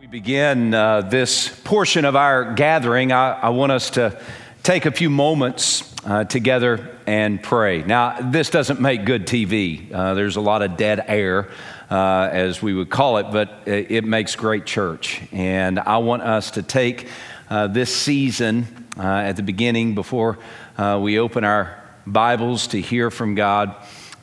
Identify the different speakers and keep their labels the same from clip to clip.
Speaker 1: We begin uh, this portion of our gathering. I, I, want us to take a few moments uh, together and pray. Now, this doesn't make good TV. Uh, there's a lot of dead air, uh, as we would call it, but it, it, makes great church. And I want us to take uh, this season uh, at the beginning before we open our Bibles to hear from God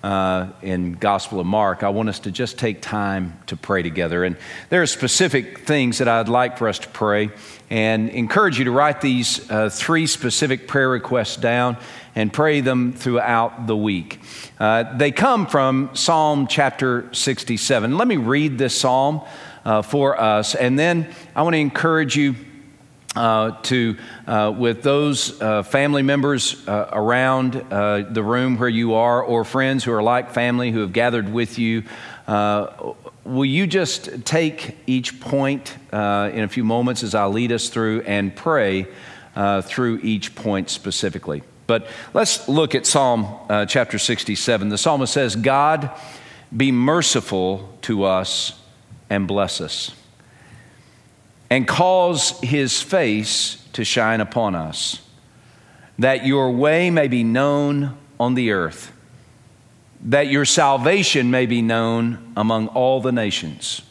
Speaker 1: uh, in Gospel of Mark, I want us to just take time to pray together. And there are specific things that I'd like for us to pray and encourage you to write these uh, three specific prayer requests down and pray them throughout the week. Uh, they come from Psalm chapter 67. Let me read this psalm uh, for us, and then I want to encourage you uh, to uh, with those uh, family members uh, around uh, the room where you are, or friends who are like family who have gathered with you. Uh, will you just take each point in a few moments as I lead us through and pray through each point specifically? But let's look at Psalm chapter 67. The psalmist says, God, be merciful to us and bless us and cause his face to shine upon us, that your way may be known on the earth, that your salvation may be known among all the nations.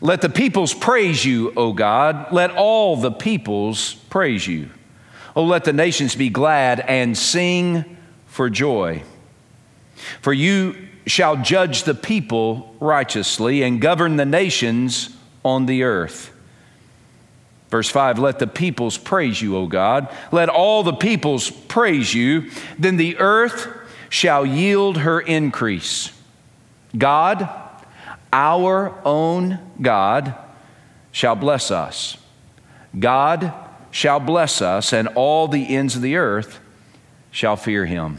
Speaker 1: Let the peoples praise you, O God. Let all the peoples praise you. Oh, let the nations be glad and sing for joy. For you shall judge the people righteously and govern the nations on the earth. Verse 5 Let the peoples praise you, O God. Let all the peoples praise you. Then the earth shall yield her increase. God, our own God, shall bless us. God shall bless us, and all the ends of the earth shall fear him.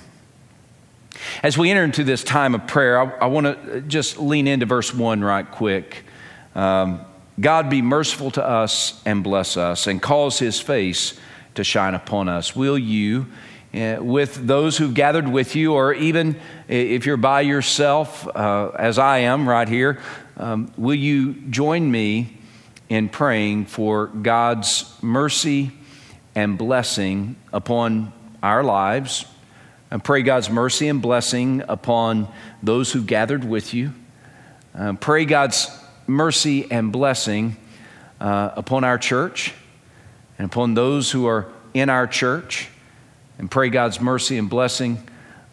Speaker 1: As we enter into this time of prayer, I, I want to just lean into verse 1 right quick. Um, God be merciful to us and bless us and cause his face to shine upon us. Will you, uh, with those who've gathered with you, or even if you're by yourself, uh, as I am right here, um, will you join me in praying for God's mercy and blessing upon our lives? And pray God's mercy and blessing upon those who gathered with you. Uh, pray God's mercy and blessing uh, upon our church and upon those who are in our church. And pray God's mercy and blessing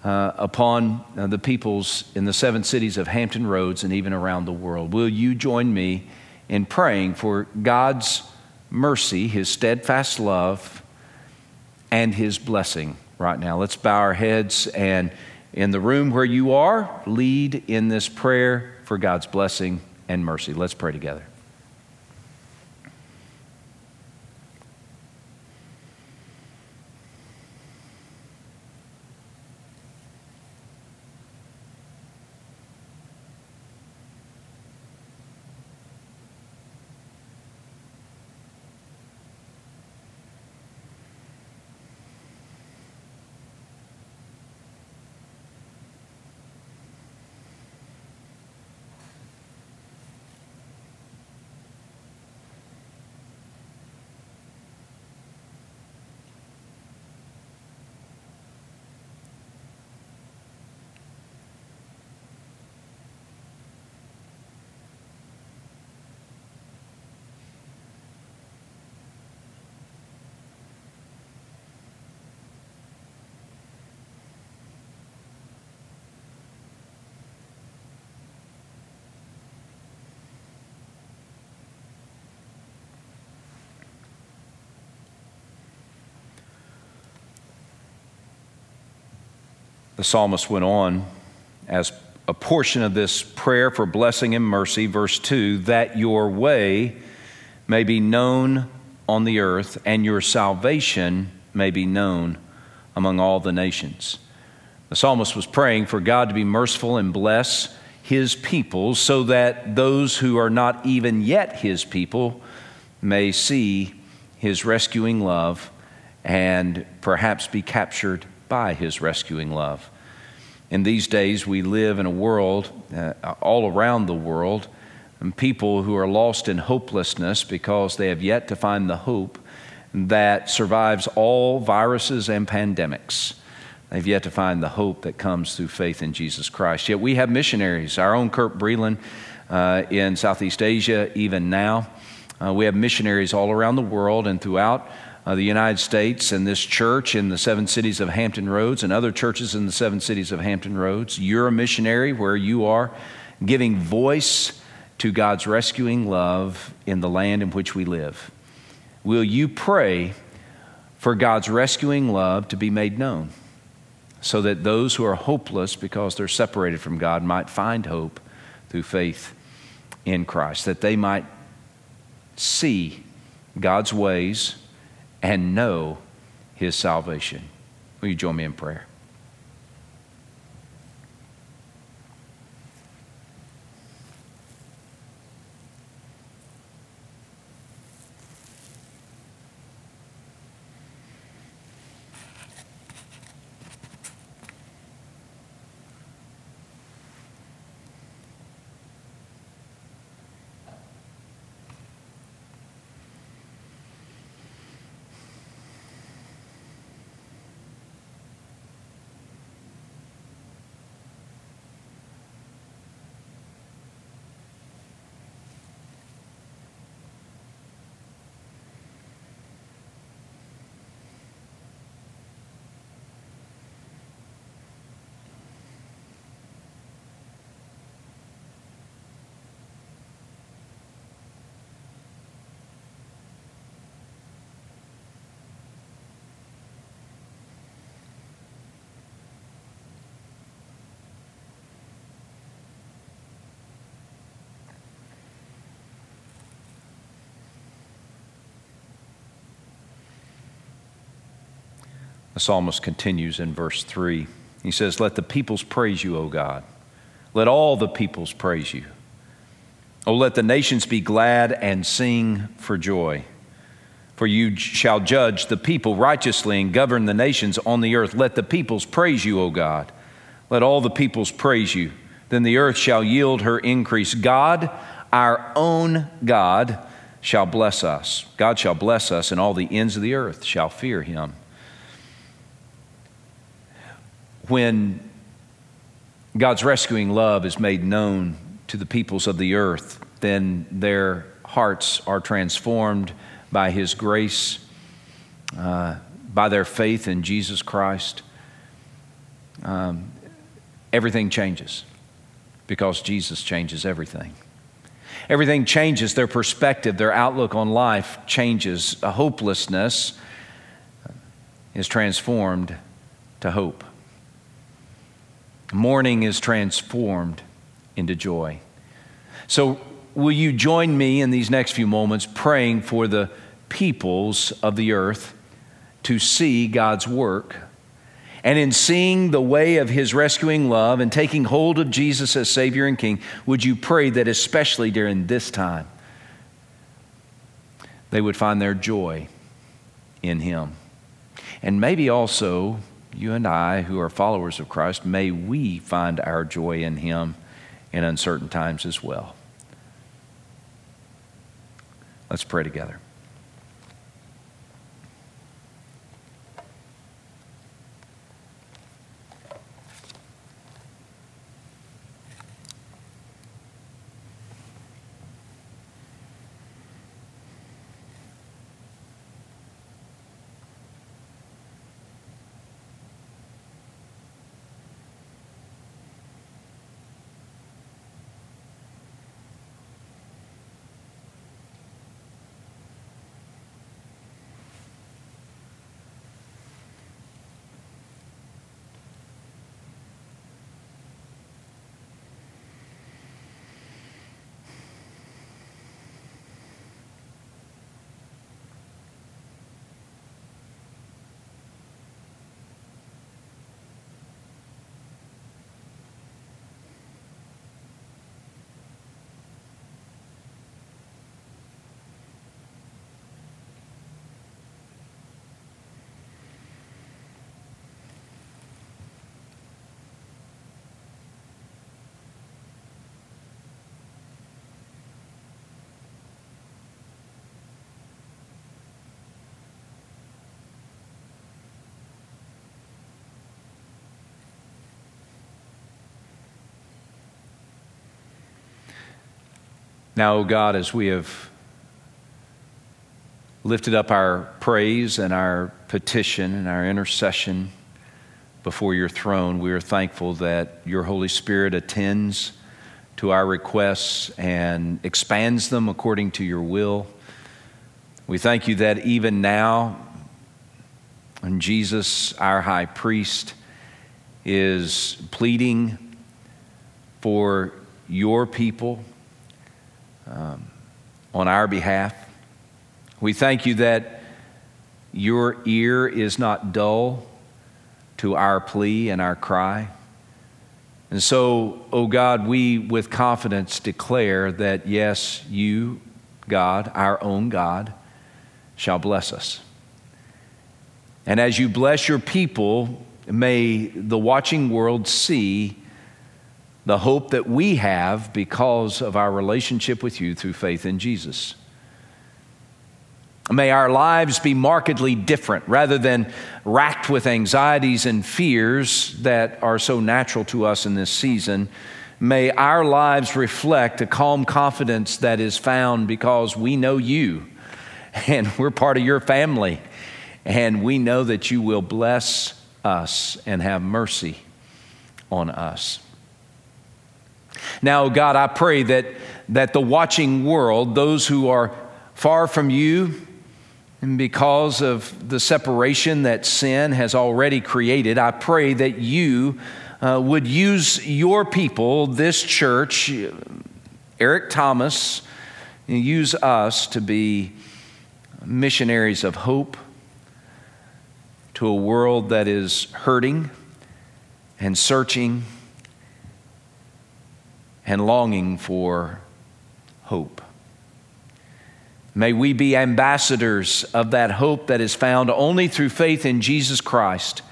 Speaker 1: uh, upon uh, the peoples in the seven cities of Hampton Roads and even around the world. Will you join me in praying for God's mercy, His steadfast love, and His blessing right now? Let's bow our heads and in the room where you are, lead in this prayer for God's blessing and mercy. Let's pray together. The psalmist went on as a portion of this prayer for blessing and mercy, verse 2 that your way may be known on the earth and your salvation may be known among all the nations. The psalmist was praying for God to be merciful and bless his people so that those who are not even yet his people may see his rescuing love and perhaps be captured by his rescuing love. In these days, we live in a world, uh, all around the world, and people who are lost in hopelessness because they have yet to find the hope that survives all viruses and pandemics. They've yet to find the hope that comes through faith in Jesus Christ. Yet we have missionaries, our own Kurt Breland uh, in Southeast Asia, even now. Uh, we have missionaries all around the world and throughout uh, the United States and this church in the seven cities of Hampton Roads and other churches in the seven cities of Hampton Roads. You're a missionary where you are giving voice to God's rescuing love in the land in which we live. Will you pray for God's rescuing love to be made known so that those who are hopeless because they're separated from God might find hope through faith in Christ, that they might see God's ways and know His salvation? Will you join me in prayer? The psalmist continues in verse 3. He says, Let the peoples praise you, O God. Let all the peoples praise you. Oh, let the nations be glad and sing for joy. For you shall judge the people righteously and govern the nations on the earth. Let the peoples praise you, O God. Let all the peoples praise you. Then the earth shall yield her increase. God, our own God, shall bless us. God shall bless us, and all the ends of the earth shall fear him when God's rescuing love is made known to the peoples of the earth, then their hearts are transformed by His grace, uh, by their faith in Jesus Christ. Um, everything changes because Jesus changes everything. Everything changes, their perspective, their outlook on life changes. A hopelessness is transformed to hope. Mourning is transformed into joy. So, will you join me in these next few moments praying for the peoples of the earth to see God's work? And in seeing the way of his rescuing love and taking hold of Jesus as Savior and King, would you pray that especially during this time, they would find their joy in him? And maybe also you and I, who are followers of Christ, may we find our joy in Him in uncertain times as well. Let's pray together. Now, O God, as we have lifted up our praise and our petition and our intercession before your throne, we are thankful that your Holy Spirit attends to our requests and expands them according to your will. We thank you that even now, when Jesus, our high priest, is pleading for your people um, on our behalf, we thank you that your ear is not dull to our plea and our cry. And so, O oh God, we with confidence declare that yes, you, God, our own God, shall bless us. And as you bless your people, may the watching world see the hope that we have because of our relationship with you through faith in Jesus. May our lives be markedly different rather than racked with anxieties and fears that are so natural to us in this season. May our lives reflect a calm confidence that is found because we know you and we're part of your family. And we know that you will bless us and have mercy on us. Now, God, I pray that, that the watching world, those who are far from you, and because of the separation that sin has already created, I pray that you uh, would use your people, this church, Eric Thomas, use us to be missionaries of hope to a world that is hurting and searching and longing for hope. May we be ambassadors of that hope that is found only through faith in Jesus Christ,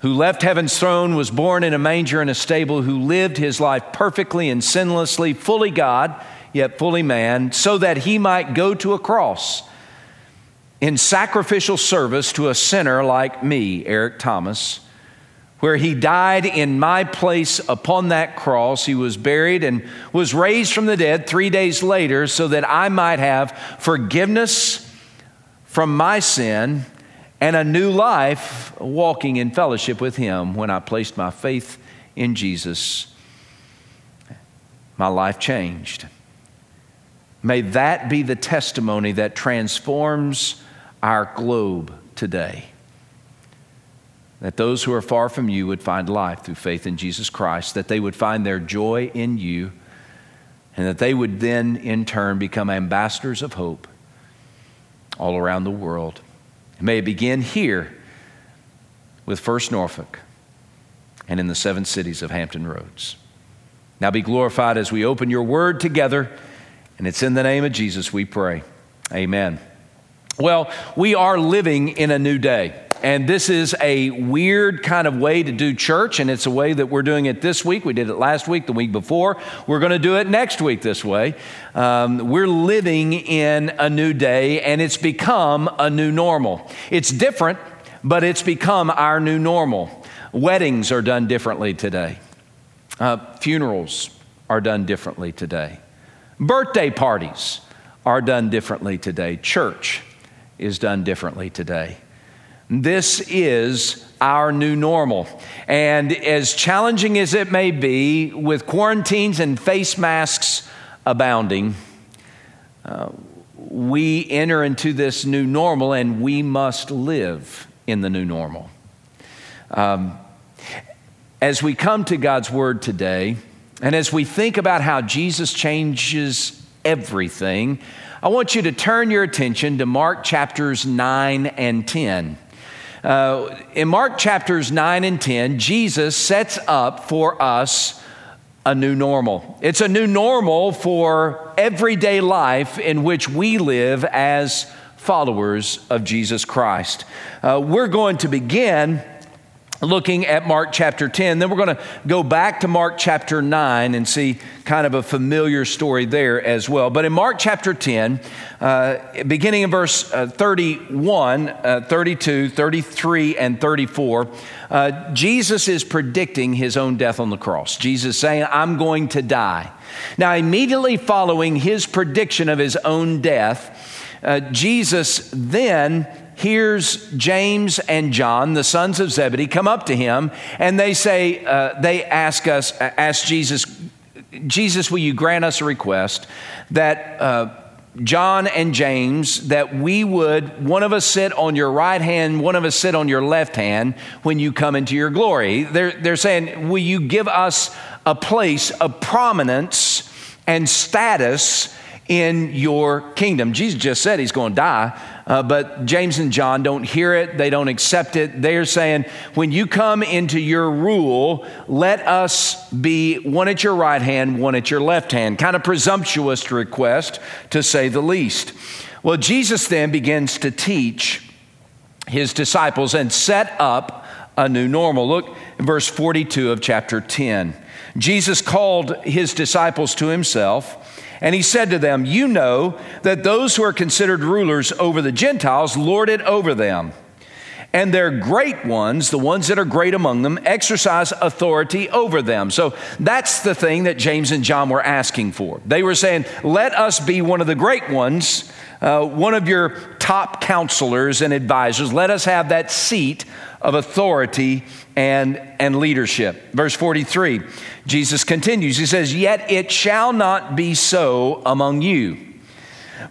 Speaker 1: who left heaven's throne, was born in a manger in a stable, who lived his life perfectly and sinlessly, fully God, yet fully man, so that he might go to a cross in sacrificial service to a sinner like me, Eric Thomas where he died in my place upon that cross. He was buried and was raised from the dead three days later so that I might have forgiveness from my sin and a new life walking in fellowship with him when I placed my faith in Jesus. My life changed. May that be the testimony that transforms our globe today that those who are far from you would find life through faith in Jesus Christ, that they would find their joy in you, and that they would then, in turn, become ambassadors of hope all around the world. May it begin here with First Norfolk and in the seven cities of Hampton Roads. Now be glorified as we open your word together, and it's in the name of Jesus we pray. Amen. Well, we are living in a new day. And this is a weird kind of way to do church, and it's a way that we're doing it this week. We did it last week, the week before. We're going to do it next week this way. Um, we're living in a new day, and it's become a new normal. It's different, but it's become our new normal. Weddings are done differently today, uh, funerals are done differently today, birthday parties are done differently today, church is done differently today. This is our new normal. And as challenging as it may be, with quarantines and face masks abounding, uh, we enter into this new normal and we must live in the new normal. Um, as we come to God's Word today, and as we think about how Jesus changes everything, I want you to turn your attention to Mark chapters 9 and 10. Uh, in Mark chapters 9 and 10, Jesus sets up for us a new normal. It's a new normal for everyday life in which we live as followers of Jesus Christ. Uh, we're going to begin looking at Mark chapter 10. Then we're going to go back to Mark chapter 9 and see kind of a familiar story there as well. But in Mark chapter 10, uh, beginning in verse uh, 31, uh, 32, 33, and 34, uh, Jesus is predicting his own death on the cross. Jesus saying, I'm going to die. Now, immediately following his prediction of his own death, uh, Jesus then hears James and John, the sons of Zebedee, come up to him and they say, uh, they ask us, ask Jesus, Jesus, will you grant us a request that uh, John and James, that we would, one of us sit on your right hand, one of us sit on your left hand when you come into your glory. They're, they're saying, will you give us a place of prominence and status in your kingdom? Jesus just said he's going to die. Uh, but James and John don't hear it, they don't accept it. They're saying, when you come into your rule, let us be one at your right hand, one at your left hand. Kind of presumptuous request, to say the least. Well, Jesus then begins to teach his disciples and set up a new normal. Look, verse 42 of chapter 10. Jesus called his disciples to himself and he said to them, You know that those who are considered rulers over the Gentiles lord it over them. And their great ones, the ones that are great among them, exercise authority over them. So that's the thing that James and John were asking for. They were saying, Let us be one of the great ones, uh, one of your top counselors and advisors. Let us have that seat of authority and, and leadership. Verse 43, Jesus continues. He says, Yet it shall not be so among you.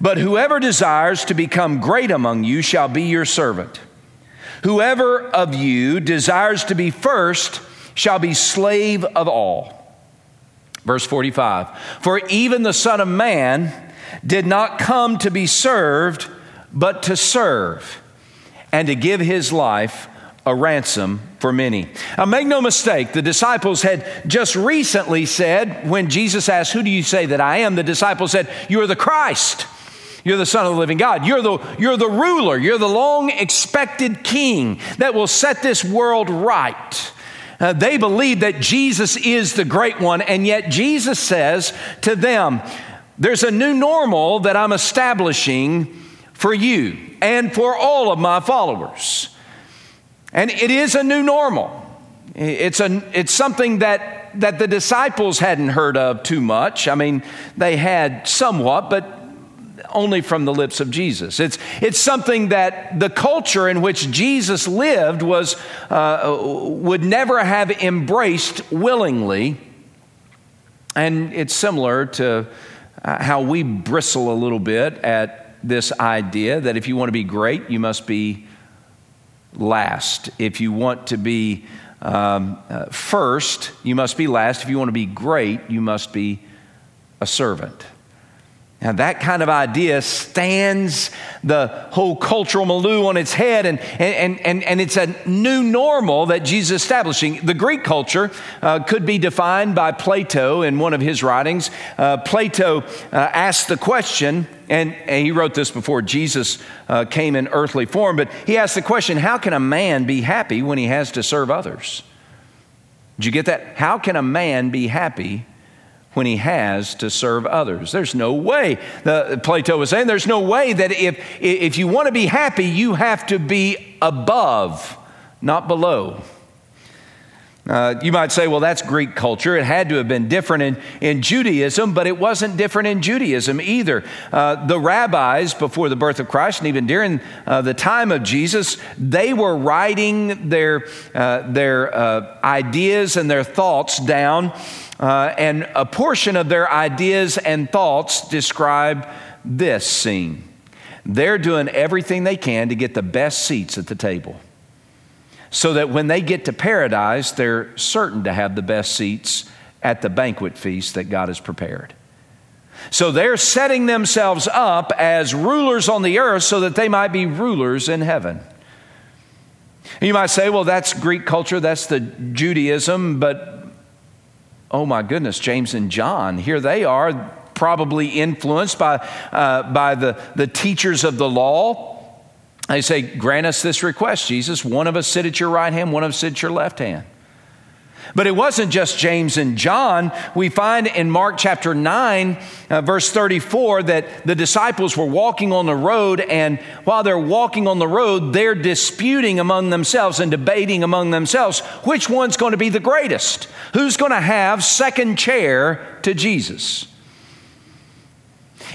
Speaker 1: But whoever desires to become great among you shall be your servant. Whoever of you desires to be first shall be slave of all. Verse 45 For even the Son of Man did not come to be served, but to serve, and to give his life a ransom for many. Now, make no mistake, the disciples had just recently said, when Jesus asked, Who do you say that I am? the disciples said, You are the Christ. You're the Son of the living God. You're the, you're the ruler. You're the long expected king that will set this world right. Uh, they believe that Jesus is the great one, and yet Jesus says to them, There's a new normal that I'm establishing for you and for all of my followers. And it is a new normal. It's, a, it's something that, that the disciples hadn't heard of too much. I mean, they had somewhat, but only from the lips of Jesus. It's, it's something that the culture in which Jesus lived was, uh, would never have embraced willingly. And it's similar to uh, how we bristle a little bit at this idea that if you want to be great, you must be last. If you want to be um, uh, first, you must be last. If you want to be great, you must be a servant. Now, that kind of idea stands the whole cultural milieu on its head, and, and, and, and it's a new normal that Jesus is establishing. The Greek culture uh, could be defined by Plato in one of his writings. Uh, Plato uh, asked the question, and, and, he wrote this before Jesus uh, came in earthly form, but he asked the question how can a man be happy when he has to serve others? Did you get that? How can a man be happy when he has to serve others. There's no way, the, Plato was saying, there's no way that if, if you want to be happy, you have to be above, not below. Uh, you might say, well, that's Greek culture. It had to have been different in, in Judaism, but it wasn't different in Judaism either. Uh, the rabbis, before the birth of Christ, and even during uh, the time of Jesus, they were writing their, uh, their uh, ideas and their thoughts down uh, and a portion of their ideas and thoughts describe this scene. They're doing everything they can to get the best seats at the table. So that when they get to paradise, they're certain to have the best seats at the banquet feast that God has prepared. So they're setting themselves up as rulers on the earth so that they might be rulers in heaven. You might say, well, that's Greek culture, that's the Judaism, but oh my goodness, James and John, here they are, probably influenced by, uh, by the, the teachers of the law. They say, Grant us this request, Jesus. One of us sit at your right hand, one of us sit at your left hand. But it wasn't just James and John. We find in Mark chapter 9, uh, verse 34, that the disciples were walking on the road, and while they're walking on the road, they're disputing among themselves and debating among themselves which one's going to be the greatest? Who's going to have second chair to Jesus?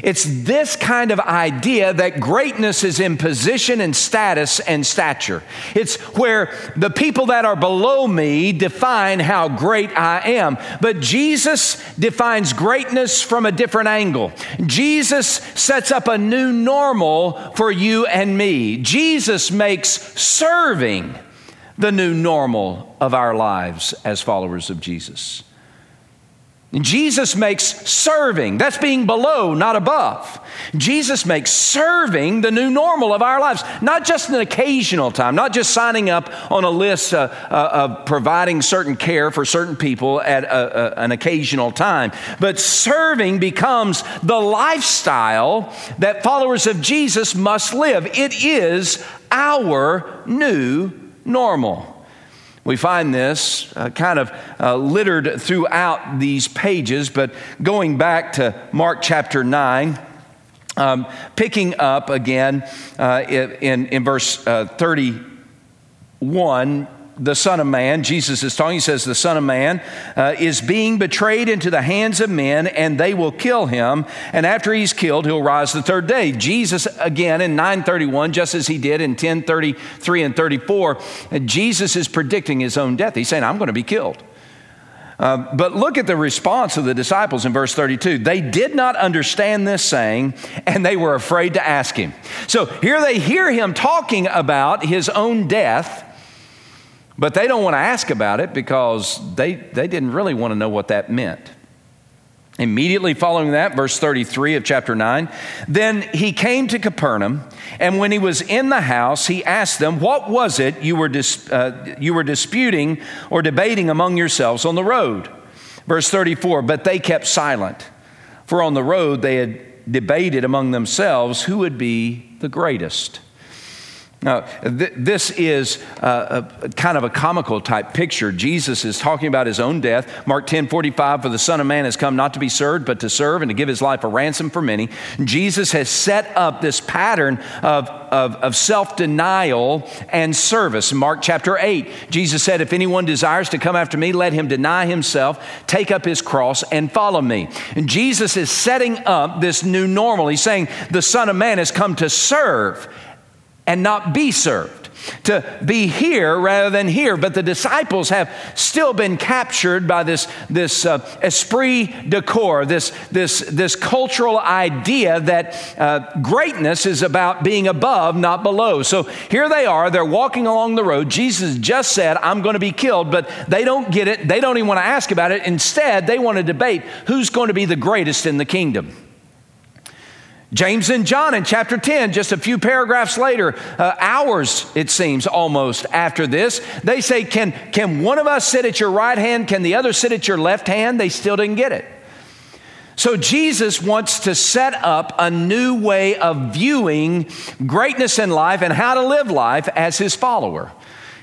Speaker 1: It's this kind of idea that greatness is in position and status and stature. It's where the people that are below me define how great I am. But Jesus defines greatness from a different angle. Jesus sets up a new normal for you and me. Jesus makes serving the new normal of our lives as followers of Jesus. Jesus makes serving, that's being below, not above. Jesus makes serving the new normal of our lives, not just an occasional time, not just signing up on a list uh, uh, of providing certain care for certain people at a, a, an occasional time, but serving becomes the lifestyle that followers of Jesus must live. It is our new normal. We find this uh, kind of uh, littered throughout these pages, but going back to Mark chapter 9, um, picking up again uh, in, in verse uh, 31 the Son of Man, Jesus is talking, he says, the Son of Man uh, is being betrayed into the hands of men, and they will kill him. And after he's killed, he'll rise the third day. Jesus, again, in 931, just as he did in 1033 and 34, Jesus is predicting his own death. He's saying, I'm going to be killed. Uh, but look at the response of the disciples in verse 32. They did not understand this saying, and they were afraid to ask him. So here they hear him talking about his own death, but they don't want to ask about it because they, they didn't really want to know what that meant. Immediately following that, verse 33 of chapter 9, then he came to Capernaum, and when he was in the house, he asked them, What was it you were, dis- uh, you were disputing or debating among yourselves on the road? Verse 34, but they kept silent, for on the road they had debated among themselves who would be the greatest. Now, th- this is uh, a, kind of a comical type picture. Jesus is talking about his own death. Mark 10 45, for the Son of Man has come not to be served, but to serve and to give his life a ransom for many. Jesus has set up this pattern of, of, of self denial and service. Mark chapter 8, Jesus said, If anyone desires to come after me, let him deny himself, take up his cross, and follow me. And Jesus is setting up this new normal. He's saying, The Son of Man has come to serve and not be served. To be here rather than here. But the disciples have still been captured by this, this uh, esprit de corps, this, this, this cultural idea that uh, greatness is about being above, not below. So here they are, they're walking along the road. Jesus just said, I'm going to be killed, but they don't get it. They don't even want to ask about it. Instead, they want to debate who's going to be the greatest in the kingdom. James and John in chapter 10, just a few paragraphs later, uh, hours it seems almost after this, they say, can, can one of us sit at your right hand? Can the other sit at your left hand? They still didn't get it. So Jesus wants to set up a new way of viewing greatness in life and how to live life as his follower.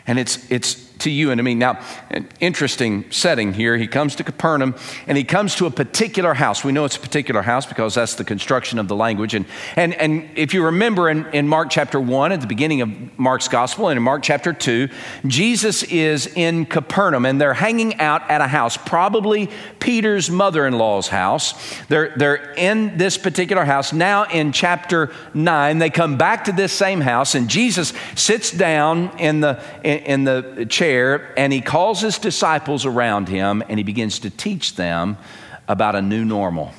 Speaker 1: And it's, it's to you and to me. Now, an interesting setting here. He comes to Capernaum and he comes to a particular house. We know it's a particular house because that's the construction of the language. And, and, and if you remember in, in Mark chapter 1, at the beginning of Mark's gospel, and in Mark chapter 2, Jesus is in Capernaum and they're hanging out at a house, probably Peter's mother in law's house. They're, they're in this particular house. Now, in chapter 9, they come back to this same house and Jesus sits down in the, in, in the chair chair and he calls his disciples around him and he begins to teach them about a new normal.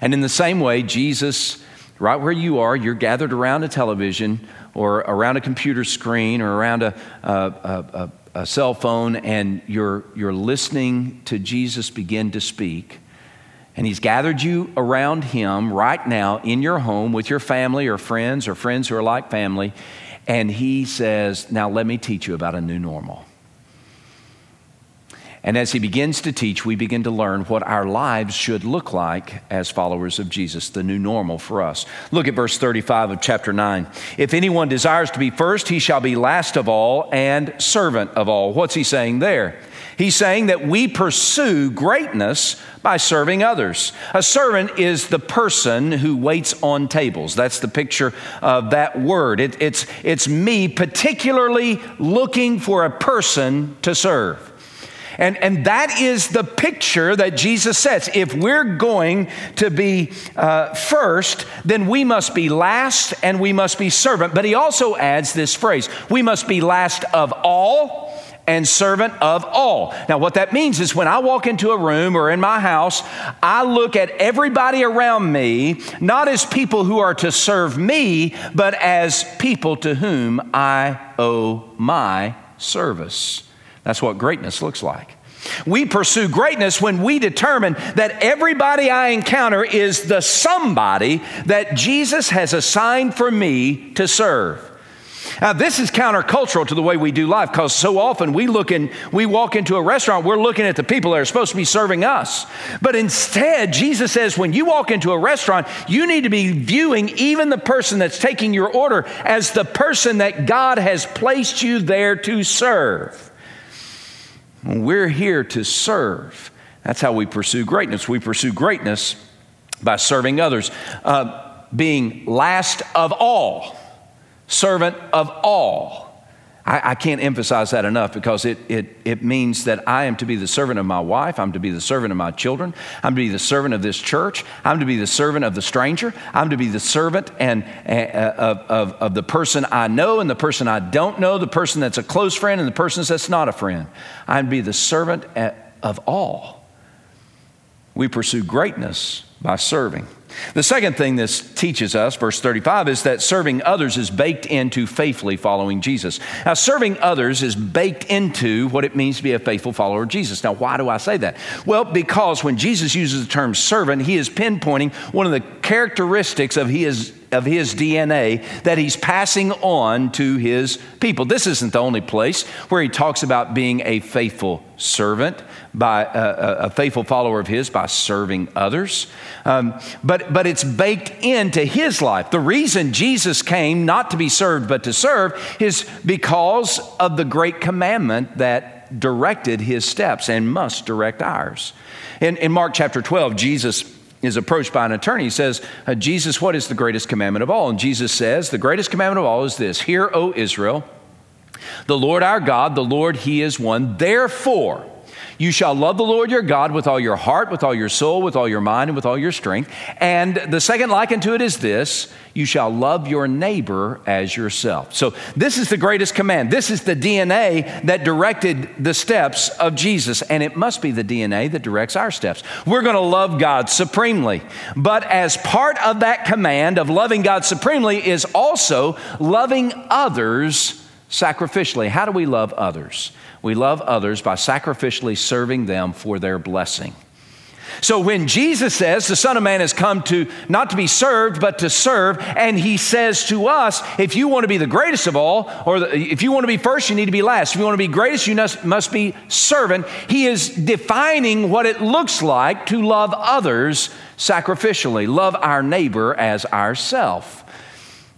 Speaker 1: And in the same way, Jesus, right where you are, you're gathered around a television or around a computer screen or around a, a, a, a cell phone and you're, you're listening to Jesus begin to speak. And he's gathered you around him right now in your home with your family or friends or friends who are like family. And he says, Now let me teach you about a new normal. And as he begins to teach, we begin to learn what our lives should look like as followers of Jesus, the new normal for us. Look at verse 35 of chapter 9. If anyone desires to be first, he shall be last of all and servant of all. What's he saying there? He's saying that we pursue greatness by serving others. A servant is the person who waits on tables. That's the picture of that word. It, it's, it's me particularly looking for a person to serve. And, and that is the picture that Jesus sets. If we're going to be uh, first, then we must be last and we must be servant. But he also adds this phrase we must be last of all and servant of all. Now, what that means is when I walk into a room or in my house, I look at everybody around me not as people who are to serve me, but as people to whom I owe my service. That's what greatness looks like. We pursue greatness when we determine that everybody I encounter is the somebody that Jesus has assigned for me to serve. Now, this is countercultural to the way we do life because so often we look in, we walk into a restaurant, we're looking at the people that are supposed to be serving us. But instead, Jesus says when you walk into a restaurant, you need to be viewing even the person that's taking your order as the person that God has placed you there to serve. We're here to serve. That's how we pursue greatness. We pursue greatness by serving others, uh, being last of all, servant of all. I, I, can't emphasize that enough because it, it, it means that I am to be the servant of my wife. I'm to be the servant of my children. I'm to be the servant of this church. I'm to be the servant of the stranger. I'm to be the servant and, uh, of, of, of the person I know and the person I don't know, the person that's a close friend and the person that's not a friend. I'm to be the servant of all. We pursue greatness by serving. The second thing this teaches us, verse 35, is that serving others is baked into faithfully following Jesus. Now, serving others is baked into what it means to be a faithful follower of Jesus. Now, why do I say that? Well, because when Jesus uses the term servant, he is pinpointing one of the characteristics of his of his DNA that he's passing on to his people. This isn't the only place where he talks about being a faithful servant, by a, a faithful follower of his, by serving others. Um, but, but it's baked into his life. The reason Jesus came not to be served but to serve is because of the great commandment that directed his steps and must direct ours. In, in Mark chapter 12, Jesus is approached by an attorney. He says, uh, Jesus, what is the greatest commandment of all? And Jesus says, The greatest commandment of all is this Hear, O Israel, the Lord our God, the Lord, He is one. Therefore, you shall love the Lord your God with all your heart, with all your soul, with all your mind, and with all your strength. And the second like unto it is this you shall love your neighbor as yourself. So, this is the greatest command. This is the DNA that directed the steps of Jesus, and it must be the DNA that directs our steps. We're going to love God supremely. But as part of that command of loving God supremely is also loving others sacrificially. How do we love others? We love others by sacrificially serving them for their blessing. So when Jesus says the Son of Man has come to not to be served, but to serve, and he says to us, if you want to be the greatest of all, or the, if you want to be first, you need to be last. If you want to be greatest, you must, must be servant. He is defining what it looks like to love others sacrificially, love our neighbor as ourself.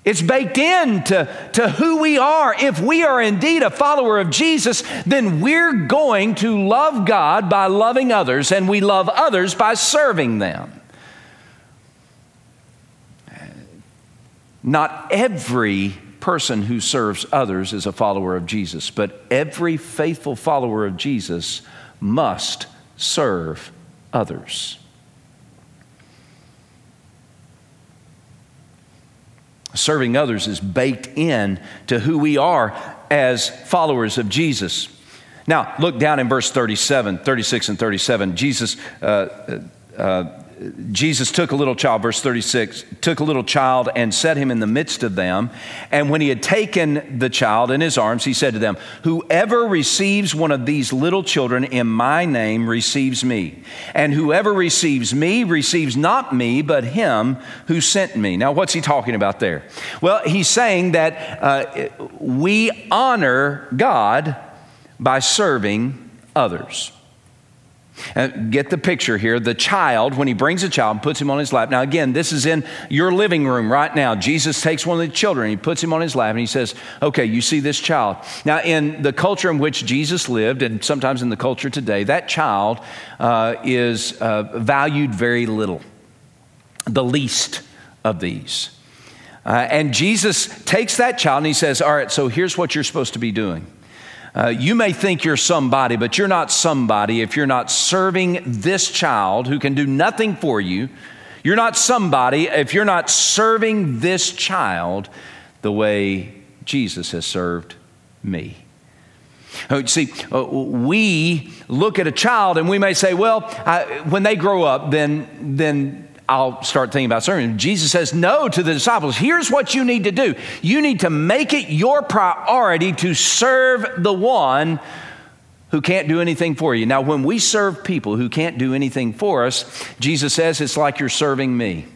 Speaker 1: It's baked into to who we are. If we are indeed a follower of Jesus, then we're going to love God by loving others, and we love others by serving them. Not every person who serves others is a follower of Jesus, but every faithful follower of Jesus must serve others. Serving others is baked in to who we are as followers of Jesus. Now, look down in verse 37, 36 and 37. Jesus uh, uh, Jesus took a little child, verse 36, took a little child and set him in the midst of them. And when he had taken the child in his arms, he said to them, Whoever receives one of these little children in my name receives me. And whoever receives me receives not me, but him who sent me. Now, what's he talking about there? Well, he's saying that uh, we honor God by serving others. Get the picture here. The child, when he brings a child and puts him on his lap. Now, again, this is in your living room right now. Jesus takes one of the children, he puts him on his lap, and he says, Okay, you see this child. Now, in the culture in which Jesus lived, and sometimes in the culture today, that child uh, is uh, valued very little, the least of these. Uh, and Jesus takes that child and he says, All right, so here's what you're supposed to be doing. Uh, you may think you're somebody, but you're not somebody if you're not serving this child who can do nothing for you. You're not somebody if you're not serving this child the way Jesus has served me. Uh, see, uh, we look at a child and we may say, well, I, when they grow up, then, then I'll start thinking about serving. Jesus says no to the disciples. Here's what you need to do you need to make it your priority to serve the one who can't do anything for you. Now, when we serve people who can't do anything for us, Jesus says it's like you're serving me.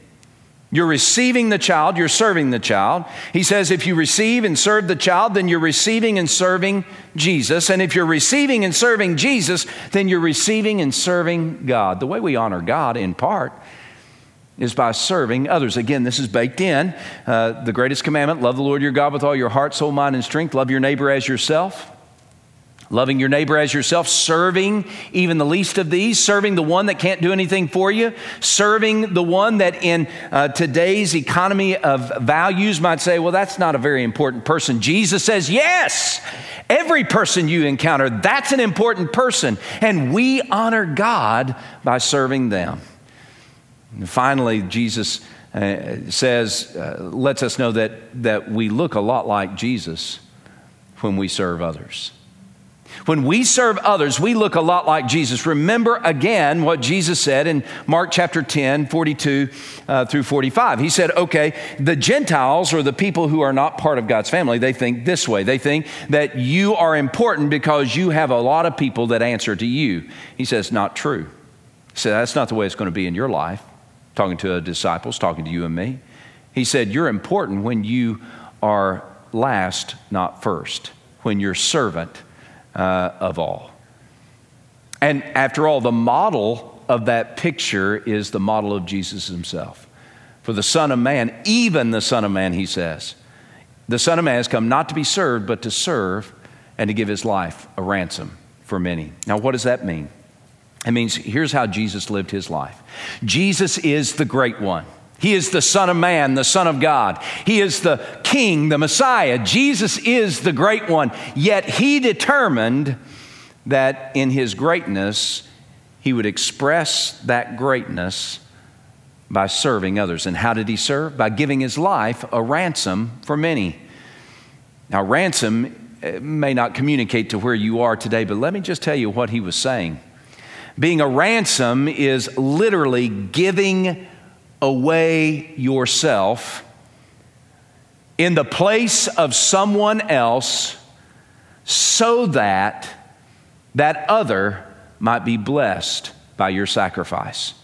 Speaker 1: You're receiving the child, you're serving the child. He says if you receive and serve the child, then you're receiving and serving Jesus. And if you're receiving and serving Jesus, then you're receiving and serving God. The way we honor God, in part, is by serving others. Again, this is baked in. Uh, the greatest commandment love the Lord your God with all your heart, soul, mind, and strength. Love your neighbor as yourself. Loving your neighbor as yourself, serving even the least of these, serving the one that can't do anything for you, serving the one that in uh, today's economy of values might say, well, that's not a very important person. Jesus says, yes, every person you encounter, that's an important person. And we honor God by serving them. And finally, Jesus uh, says, uh, lets us know that, that we look a lot like Jesus when we serve others. When we serve others, we look a lot like Jesus. Remember again what Jesus said in Mark chapter 10, 42 uh, through 45. He said, okay, the Gentiles or the people who are not part of God's family, they think this way. They think that you are important because you have a lot of people that answer to you. He says, not true. He said, that's not the way it's going to be in your life talking to the disciples, talking to you and me. He said, You're important when you are last, not first, when you're servant uh, of all. And after all, the model of that picture is the model of Jesus himself. For the Son of Man, even the Son of Man, he says, the Son of Man has come not to be served, but to serve and to give his life a ransom for many. Now, what does that mean? It means here's how Jesus lived his life Jesus is the great one. He is the Son of Man, the Son of God. He is the King, the Messiah. Jesus is the great one. Yet he determined that in his greatness, he would express that greatness by serving others. And how did he serve? By giving his life a ransom for many. Now, ransom eh, may not communicate to where you are today, but let me just tell you what he was saying. Being a ransom is literally giving away yourself in the place of someone else so that that other might be blessed by your sacrifice.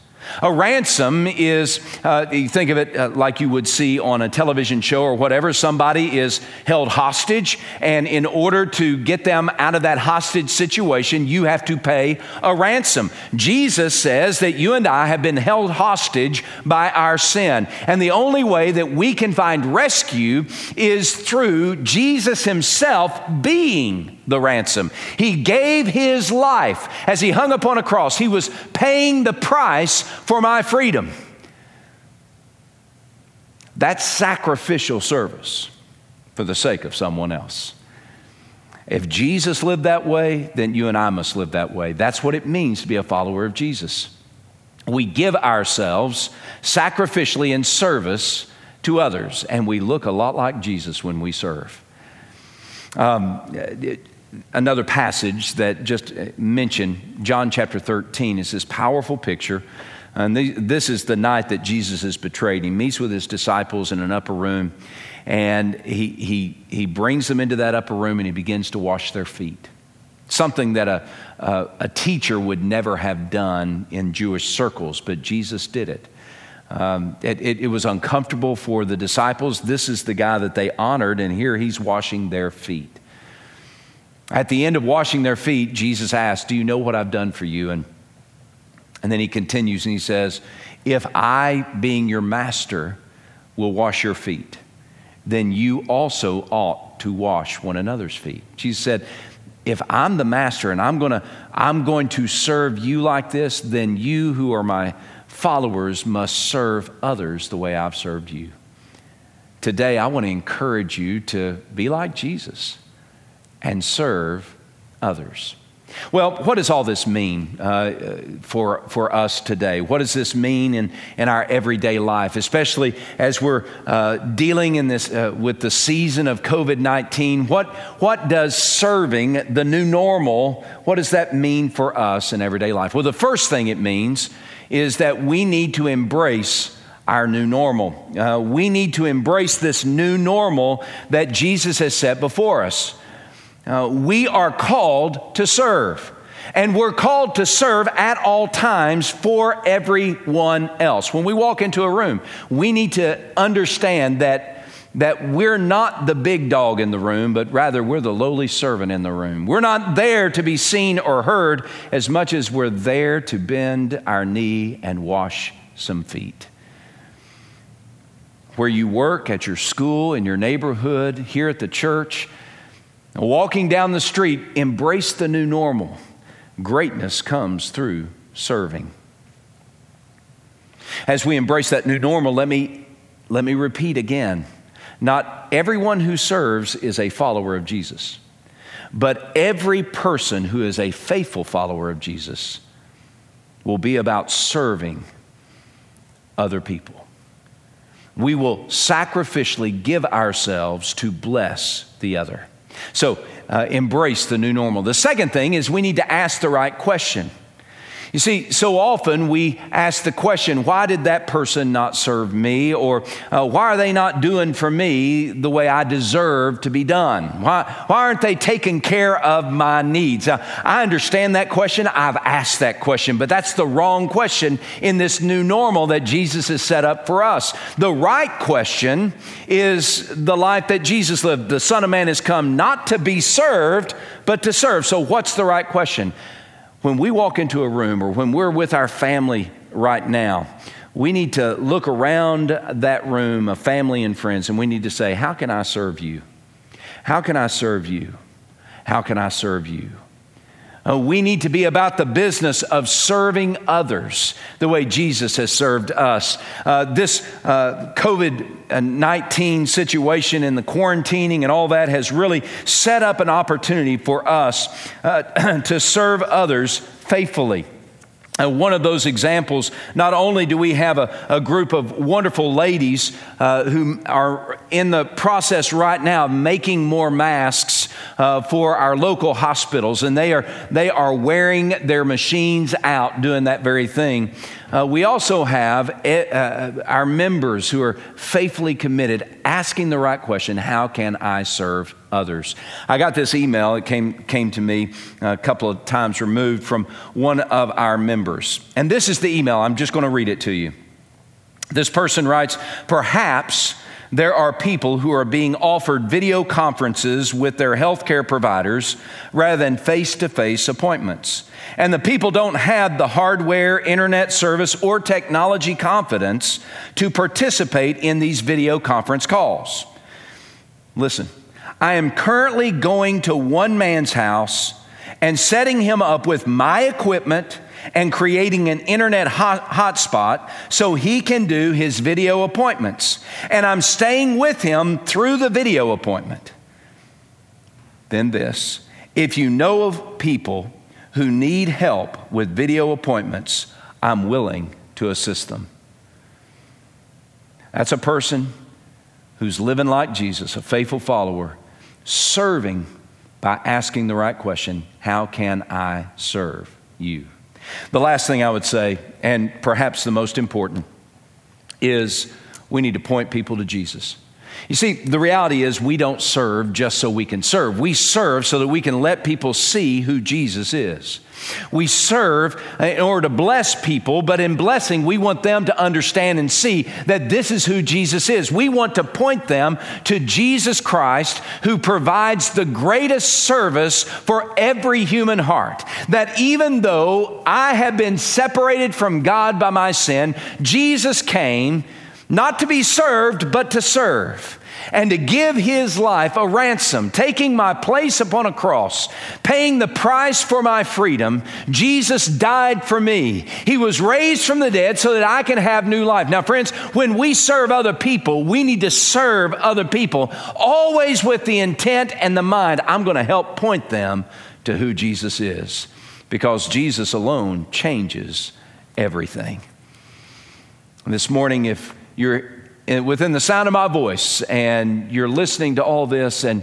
Speaker 1: A ransom is, uh, you think of it uh, like you would see on a television show or whatever. Somebody is held hostage, and in order to get them out of that hostage situation, you have to pay a ransom. Jesus says that you and I have been held hostage by our sin. And the only way that we can find rescue is through Jesus Himself being the ransom. He gave his life as he hung upon a cross. He was paying the price for my freedom. That's sacrificial service for the sake of someone else. If Jesus lived that way, then you and I must live that way. That's what it means to be a follower of Jesus. We give ourselves sacrificially in service to others, and we look a lot like Jesus when we serve. Um, another passage that just mentioned, John chapter 13, is this powerful picture. And this is the night that Jesus is betrayed. He meets with his disciples in an upper room, and he, he, he brings them into that upper room and he begins to wash their feet. Something that a, a, a teacher would never have done in Jewish circles, but Jesus did it. Um, it, it, it was uncomfortable for the disciples. This is the guy that they honored, and here he's washing their feet. At the end of washing their feet, Jesus asked, Do you know what I've done for you? And And then he continues and he says, If I, being your master, will wash your feet, then you also ought to wash one another's feet. Jesus said, if I'm the master and I'm, gonna, I'm going to serve you like this, then you who are my followers must serve others the way I've served you. Today, I want to encourage you to be like Jesus and serve others. Well, what does all this mean uh, for, for us today? What does this mean in, in our everyday life, especially as we're uh, dealing in this, uh, with the season of COVID 19? What, what does serving the new normal, what does that mean for us in everyday life? Well, the first thing it means is that we need to embrace our new normal. Uh, we need to embrace this new normal that Jesus has set before us. Uh, we are called to serve. And we're called to serve at all times for everyone else. When we walk into a room, we need to understand that, that we're not the big dog in the room, but rather we're the lowly servant in the room. We're not there to be seen or heard as much as we're there to bend our knee and wash some feet. Where you work, at your school, in your neighborhood, here at the church, Walking down the street, embrace the new normal. Greatness comes through serving. As we embrace that new normal, let me, let me repeat again. Not everyone who serves is a follower of Jesus, but every person who is a faithful follower of Jesus will be about serving other people. We will sacrificially give ourselves to bless the other. So uh, embrace the new normal. The second thing is we need to ask the right question. You see, so often we ask the question, why did that person not serve me? Or uh, why are they not doing for me the way I deserve to be done? Why, why aren't they taking care of my needs? Uh, I understand that question. I've asked that question, but that's the wrong question in this new normal that Jesus has set up for us. The right question is the life that Jesus lived. The Son of Man has come not to be served, but to serve. So, what's the right question? When we walk into a room or when we're with our family right now, we need to look around that room of family and friends and we need to say, How can I serve you? How can I serve you? How can I serve you? Uh, we need to be about the business of serving others the way Jesus has served us. Uh, this uh, COVID 19 situation and the quarantining and all that has really set up an opportunity for us uh, to serve others faithfully. Uh, one of those examples, not only do we have a, a group of wonderful ladies uh, who are in the process right now making more masks uh, for our local hospitals, and they are, they are wearing their machines out doing that very thing. Uh, we also have uh, our members who are faithfully committed asking the right question how can I serve others? I got this email, it came, came to me a couple of times removed from one of our members. And this is the email, I'm just going to read it to you. This person writes, Perhaps there are people who are being offered video conferences with their healthcare providers rather than face to face appointments and the people don't have the hardware, internet service, or technology confidence to participate in these video conference calls. Listen, I am currently going to one man's house and setting him up with my equipment and creating an internet hotspot so he can do his video appointments. And I'm staying with him through the video appointment. Then, this if you know of people who need help with video appointments, I'm willing to assist them. That's a person who's living like Jesus, a faithful follower, serving by asking the right question How can I serve you? The last thing I would say, and perhaps the most important, is we need to point people to Jesus. You see, the reality is we don't serve just so we can serve. We serve so that we can let people see who Jesus is. We serve in order to bless people, but in blessing, we want them to understand and see that this is who Jesus is. We want to point them to Jesus Christ, who provides the greatest service for every human heart. That even though I have been separated from God by my sin, Jesus came not to be served, but to serve and to give his life a ransom, taking my place upon a cross, paying the price for my freedom. Jesus died for me. He was raised from the dead so that I can have new life. Now, friends, when we serve other people, we need to serve other people always with the intent and the mind I'm going to help point them to who Jesus is because Jesus alone changes everything. This morning, if you're within the sound of my voice and you're listening to all this and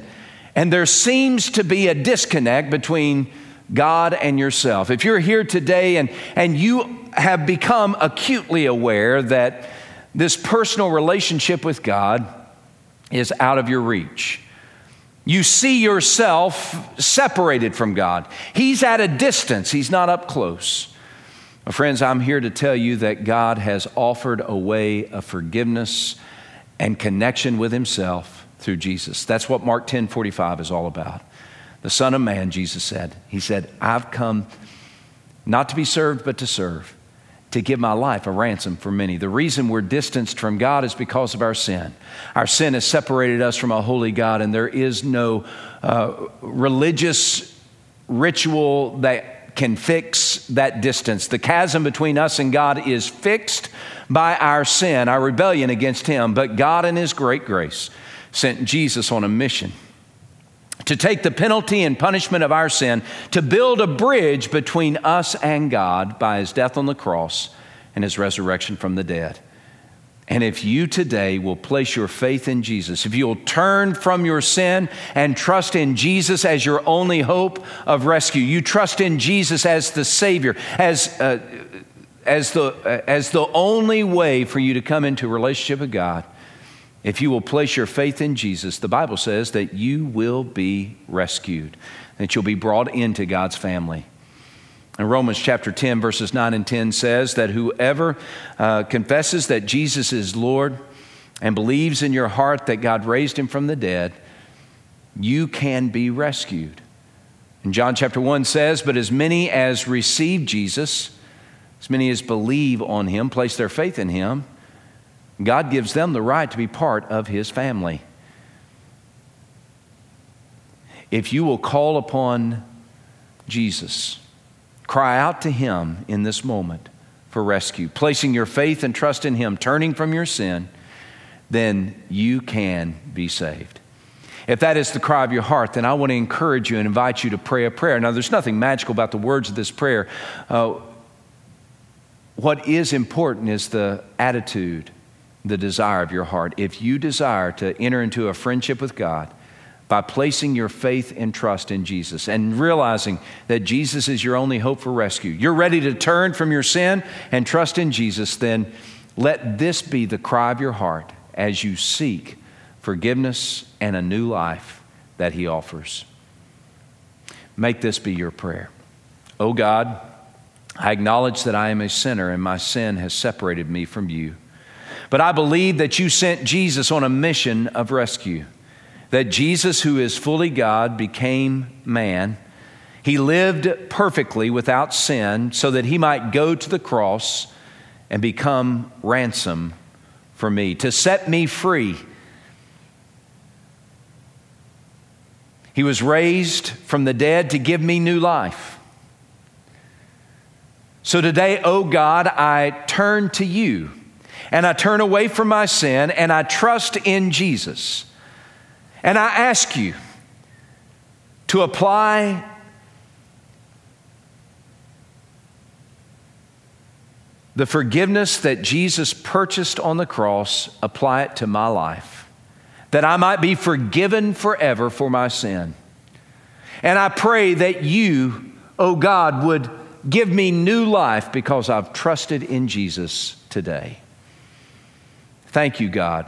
Speaker 1: and there seems to be a disconnect between God and yourself. If you're here today and and you have become acutely aware that this personal relationship with God is out of your reach. You see yourself separated from God. He's at a distance, He's not up close. Well, friends, I'm here to tell you that God has offered a way of forgiveness and connection with Himself through Jesus. That's what Mark 10 45 is all about. The Son of Man, Jesus said, He said, I've come not to be served, but to serve, to give my life a ransom for many. The reason we're distanced from God is because of our sin. Our sin has separated us from a holy God, and there is no uh, religious ritual that can fix that distance. The chasm between us and God is fixed by our sin, our rebellion against Him. But God, in His great grace, sent Jesus on a mission to take the penalty and punishment of our sin, to build a bridge between us and God by His death on the cross and His resurrection from the dead. And if you today will place your faith in Jesus, if you'll turn from your sin and trust in Jesus as your only hope of rescue, you trust in Jesus as the Savior, as, uh, as, the, uh, as the only way for you to come into a relationship with God, if you will place your faith in Jesus, the Bible says that you will be rescued, that you'll be brought into God's family. And Romans chapter 10, verses 9 and 10 says that whoever uh, confesses that Jesus is Lord and believes in your heart that God raised him from the dead, you can be rescued. And John chapter 1 says, But as many as receive Jesus, as many as believe on him, place their faith in him, God gives them the right to be part of his family. If you will call upon Jesus, Cry out to Him in this moment for rescue, placing your faith and trust in Him, turning from your sin, then you can be saved. If that is the cry of your heart, then I want to encourage you and invite you to pray a prayer. Now, there's nothing magical about the words of this prayer. Uh, what is important is the attitude, the desire of your heart. If you desire to enter into a friendship with God, by placing your faith and trust in Jesus and realizing that Jesus is your only hope for rescue. You're ready to turn from your sin and trust in Jesus, then let this be the cry of your heart as you seek forgiveness and a new life that He offers. Make this be your prayer. Oh God, I acknowledge that I am a sinner and my sin has separated me from you. But I believe that you sent Jesus on a mission of rescue that Jesus, who is fully God, became man. He lived perfectly without sin so that he might go to the cross and become ransom for me, to set me free. He was raised from the dead to give me new life. So today, oh God, I turn to you and I turn away from my sin and I trust in Jesus. And I ask you to apply the forgiveness that Jesus purchased on the cross, apply it to my life, that I might be forgiven forever for my sin. And I pray that you, oh God, would give me new life because I've trusted in Jesus today. Thank you, God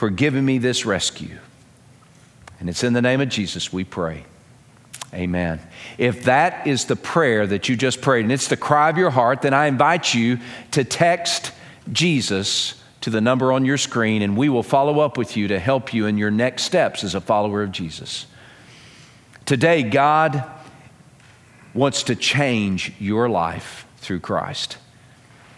Speaker 1: for giving me this rescue. And it's in the name of Jesus we pray. Amen. If that is the prayer that you just prayed and it's the cry of your heart, then I invite you to text Jesus to the number on your screen and we will follow up with you to help you in your next steps as a follower of Jesus. Today, God wants to change your life through Christ.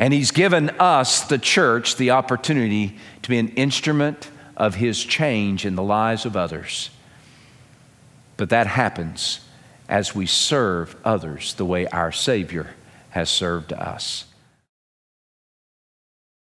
Speaker 1: And He's given us, the church, the opportunity to be an instrument of His change in the lives of others. But that happens as we serve others the way our Savior has served us.